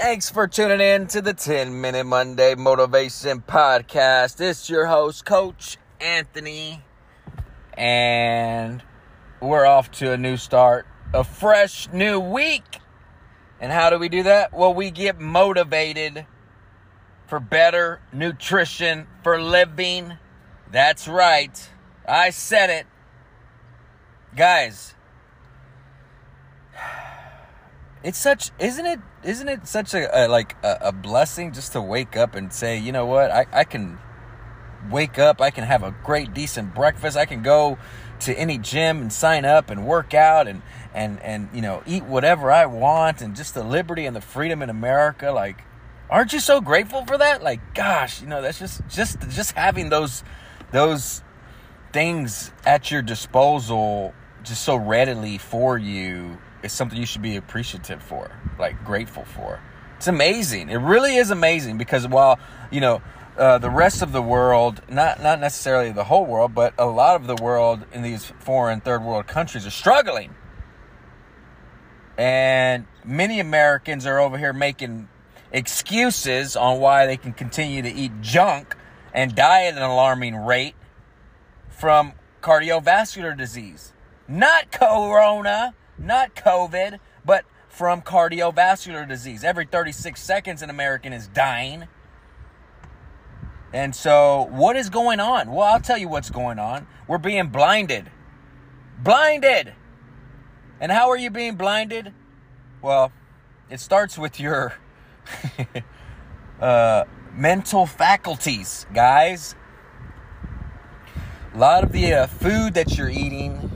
Thanks for tuning in to the 10 Minute Monday Motivation Podcast. It's your host, Coach Anthony. And we're off to a new start, a fresh new week. And how do we do that? Well, we get motivated for better nutrition, for living. That's right. I said it. Guys, it's such isn't it isn't it such a, a like a, a, blessing just to wake up and say you know what? I, I can wake up i can have a great decent breakfast. I can go to any gym and sign up and work out and and and you know eat whatever i want and just the liberty and the freedom in america. Like aren't you so grateful for that? Like gosh you know that's just just just having those those things at your disposal just so readily for you is something you should be appreciative for, like grateful for. It's amazing. It really is amazing because while, you know, uh, the rest of the world, not not necessarily the whole world, but a lot of the world in these foreign third world countries are struggling. And many Americans are over here making excuses on why they can continue to eat junk and die at an alarming rate from cardiovascular disease. Not corona, not COVID, but from cardiovascular disease. Every 36 seconds, an American is dying. And so, what is going on? Well, I'll tell you what's going on. We're being blinded. Blinded! And how are you being blinded? Well, it starts with your uh, mental faculties, guys. A lot of the uh, food that you're eating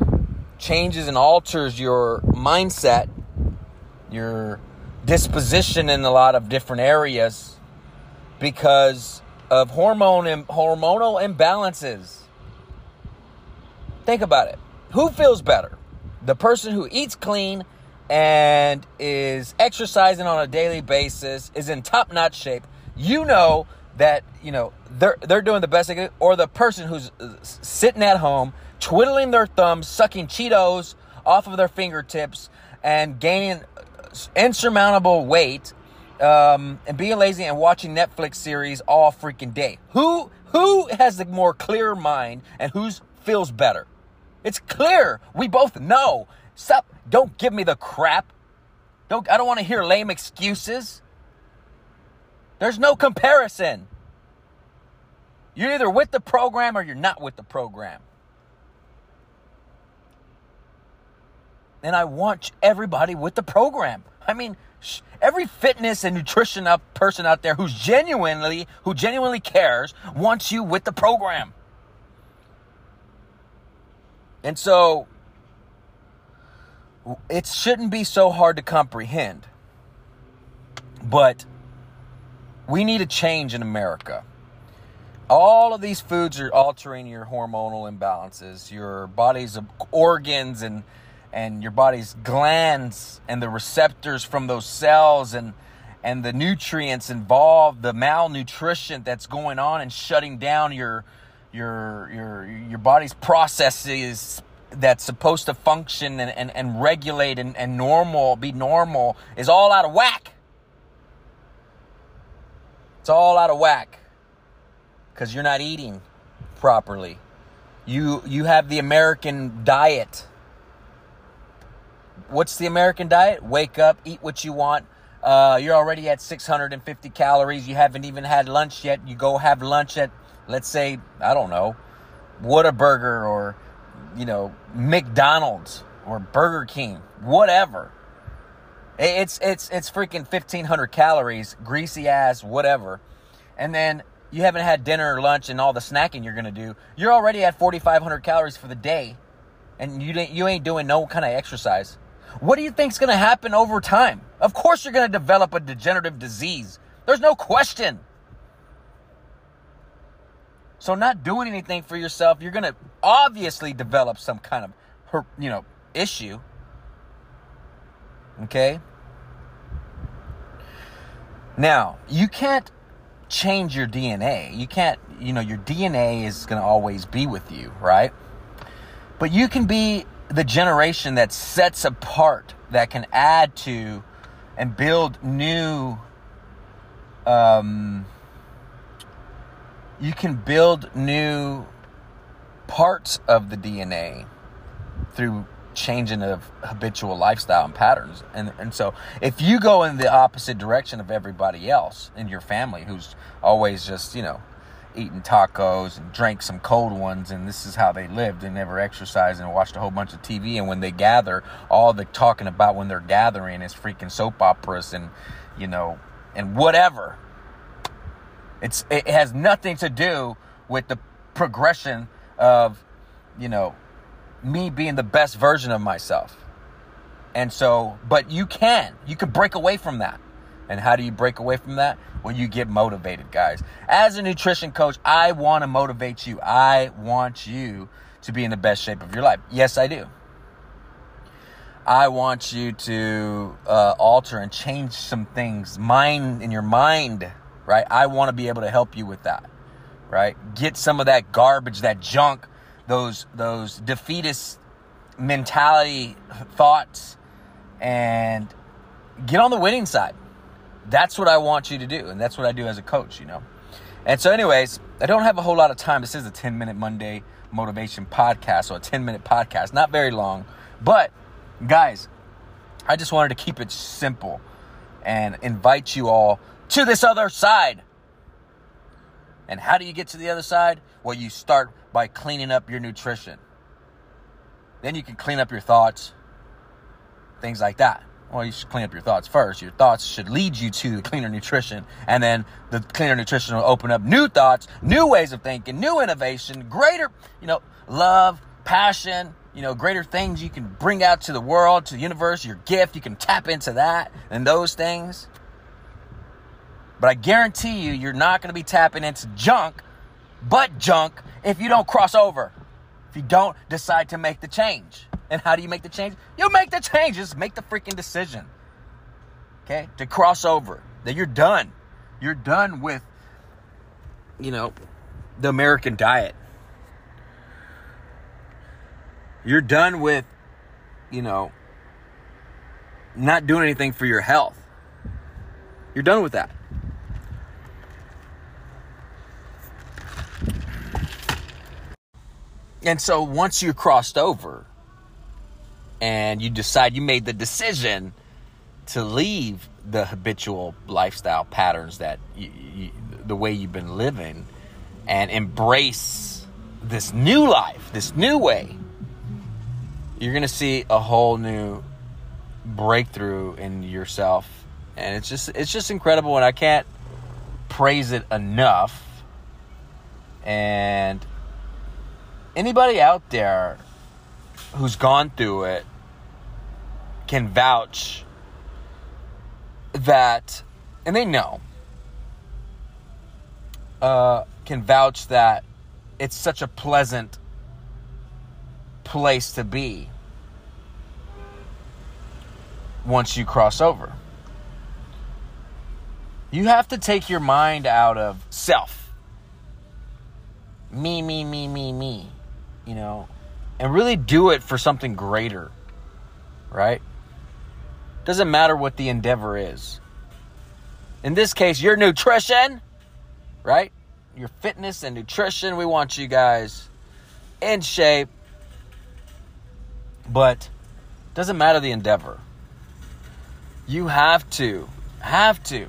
changes and alters your mindset, your disposition in a lot of different areas because of hormone and hormonal imbalances. Think about it. Who feels better? The person who eats clean and is exercising on a daily basis, is in top-notch shape. You know that, you know, they're they're doing the best they can, or the person who's uh, sitting at home twiddling their thumbs, sucking Cheetos off of their fingertips, and gaining insurmountable weight, um, and being lazy and watching Netflix series all freaking day. Who who has the more clear mind and who feels better? It's clear. We both know. Stop. Don't give me the crap. Don't. I don't want to hear lame excuses. There's no comparison. You're either with the program or you're not with the program. And I want everybody with the program. I mean, every fitness and nutrition up person out there who's genuinely who genuinely cares wants you with the program. And so it shouldn't be so hard to comprehend. But we need a change in America. All of these foods are altering your hormonal imbalances, your body's organs and and your body's glands and the receptors from those cells and and the nutrients involved, the malnutrition that's going on and shutting down your your your your body's processes that's supposed to function and, and, and regulate and, and normal, be normal, is all out of whack. It's all out of whack. Because you're not eating properly. You you have the American diet what's the American diet? Wake up, eat what you want. Uh, you're already at 650 calories. You haven't even had lunch yet. You go have lunch at, let's say, I don't know, Whataburger or, you know, McDonald's or Burger King, whatever. It's it's it's freaking 1500 calories, greasy ass, whatever. And then you haven't had dinner or lunch and all the snacking you're gonna do. You're already at 4500 calories for the day, and you you ain't doing no kind of exercise. What do you think is going to happen over time? Of course, you're going to develop a degenerative disease. There's no question. So, not doing anything for yourself, you're going to obviously develop some kind of, you know, issue. Okay? Now, you can't change your DNA. You can't, you know, your DNA is going to always be with you, right? But you can be the generation that sets apart, that can add to and build new um, you can build new parts of the DNA through changing of habitual lifestyle and patterns. And and so if you go in the opposite direction of everybody else in your family who's always just, you know, eating tacos and drank some cold ones and this is how they lived. They never exercised and watched a whole bunch of tv and when they gather all they're talking about when they're gathering is freaking soap operas and you know and whatever. It's it has nothing to do with the progression of you know me being the best version of myself. And so but you can you can break away from that and how do you break away from that? When you get motivated, guys. As a nutrition coach, I want to motivate you. I want you to be in the best shape of your life. Yes, I do. I want you to uh, alter and change some things, mind in your mind, right? I want to be able to help you with that, right? Get some of that garbage, that junk, those those defeatist mentality thoughts, and get on the winning side that's what I want you to do. And that's what I do as a coach, you know. And so, anyways, I don't have a whole lot of time. This is a 10 minute Monday motivation podcast, or a 10 minute podcast, not very long. But, guys, I just wanted to keep it simple and invite you all to this other side. And how do you get to the other side? Well, you start by cleaning up your nutrition. Then you can clean up your thoughts, things like that well, you should clean up your thoughts first. Your thoughts should lead you to cleaner nutrition, and then the cleaner nutrition will open up new thoughts, new ways of thinking, new innovation, greater, you know, love, passion, you know, greater things you can bring out to the world, to the universe, your gift. You can tap into that and those things. But I guarantee you, you're not going to be tapping into junk, but junk, if you don't cross over, if you don't decide to make the change. And how do you make the change? You make the changes. Make the freaking decision. Okay? To cross over. That you're done. You're done with, you know, the American diet. You're done with, you know, not doing anything for your health. You're done with that. And so once you crossed over, and you decide you made the decision to leave the habitual lifestyle patterns that you, you, the way you've been living and embrace this new life, this new way, you're going to see a whole new breakthrough in yourself. And it's just it's just incredible and I can't praise it enough. And anybody out there who's gone through it can vouch that, and they know, uh, can vouch that it's such a pleasant place to be once you cross over. You have to take your mind out of self. Me, me, me, me, me. You know, and really do it for something greater, right? Doesn't matter what the endeavor is. In this case, your nutrition, right? Your fitness and nutrition. We want you guys in shape. But doesn't matter the endeavor. You have to, have to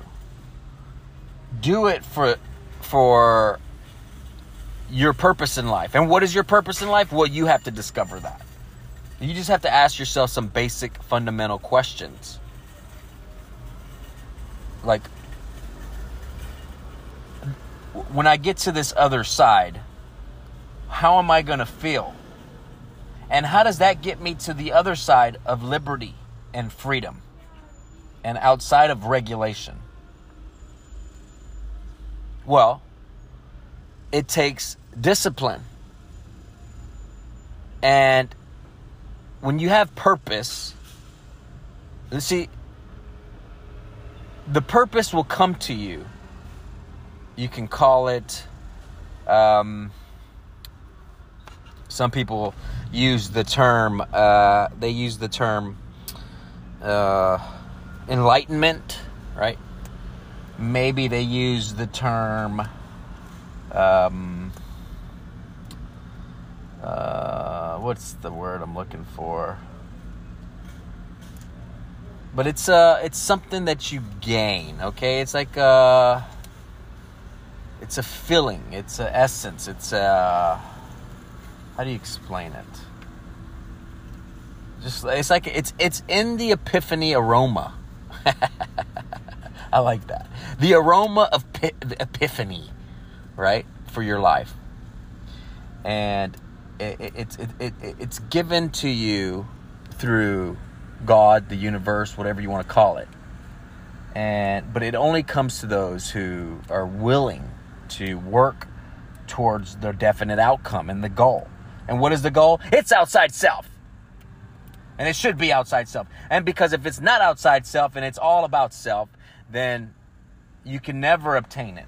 do it for for your purpose in life. And what is your purpose in life? Well, you have to discover that. You just have to ask yourself some basic fundamental questions. Like, when I get to this other side, how am I going to feel? And how does that get me to the other side of liberty and freedom and outside of regulation? Well, it takes discipline. And when you have purpose, see, the purpose will come to you. You can call it, um, some people use the term, uh, they use the term uh, enlightenment, right? maybe they use the term um, uh, what's the word I'm looking for? But it's uh it's something that you gain, okay? It's like uh it's a filling, it's an essence, it's a how do you explain it? Just it's like it's it's in the epiphany aroma. I like that. The aroma of pi- epiphany, right? For your life. And it, it, it, it's given to you through God, the universe, whatever you want to call it. And but it only comes to those who are willing to work towards their definite outcome and the goal. And what is the goal? It's outside self. And it should be outside self. And because if it's not outside self and it's all about self, then you can never obtain it.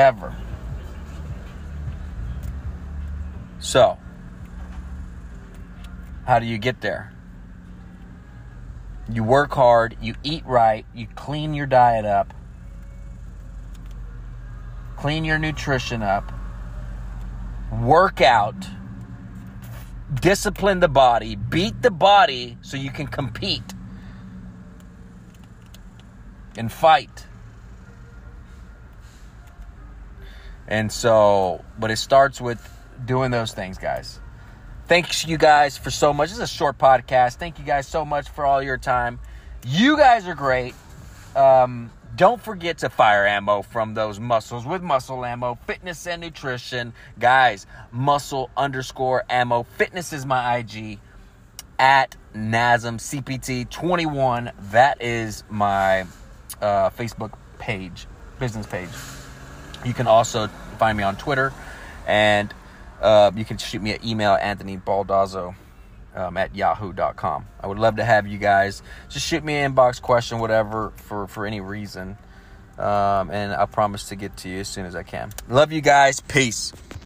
Ever. So, how do you get there? You work hard, you eat right, you clean your diet up, clean your nutrition up, work out, discipline the body, beat the body so you can compete and fight. And so, but it starts with doing those things, guys. Thanks you guys for so much. This is a short podcast. Thank you guys so much for all your time. You guys are great. Um, don't forget to fire ammo from those muscles with muscle ammo, fitness and nutrition. Guys, muscle underscore ammo. Fitness is my IG at NASM CPT 21. That is my uh, Facebook page, business page. You can also find me on Twitter and uh, you can shoot me an email, Anthony Baldazzo um, at yahoo.com. I would love to have you guys just shoot me an inbox question, whatever, for, for any reason. Um, and I promise to get to you as soon as I can. Love you guys. Peace.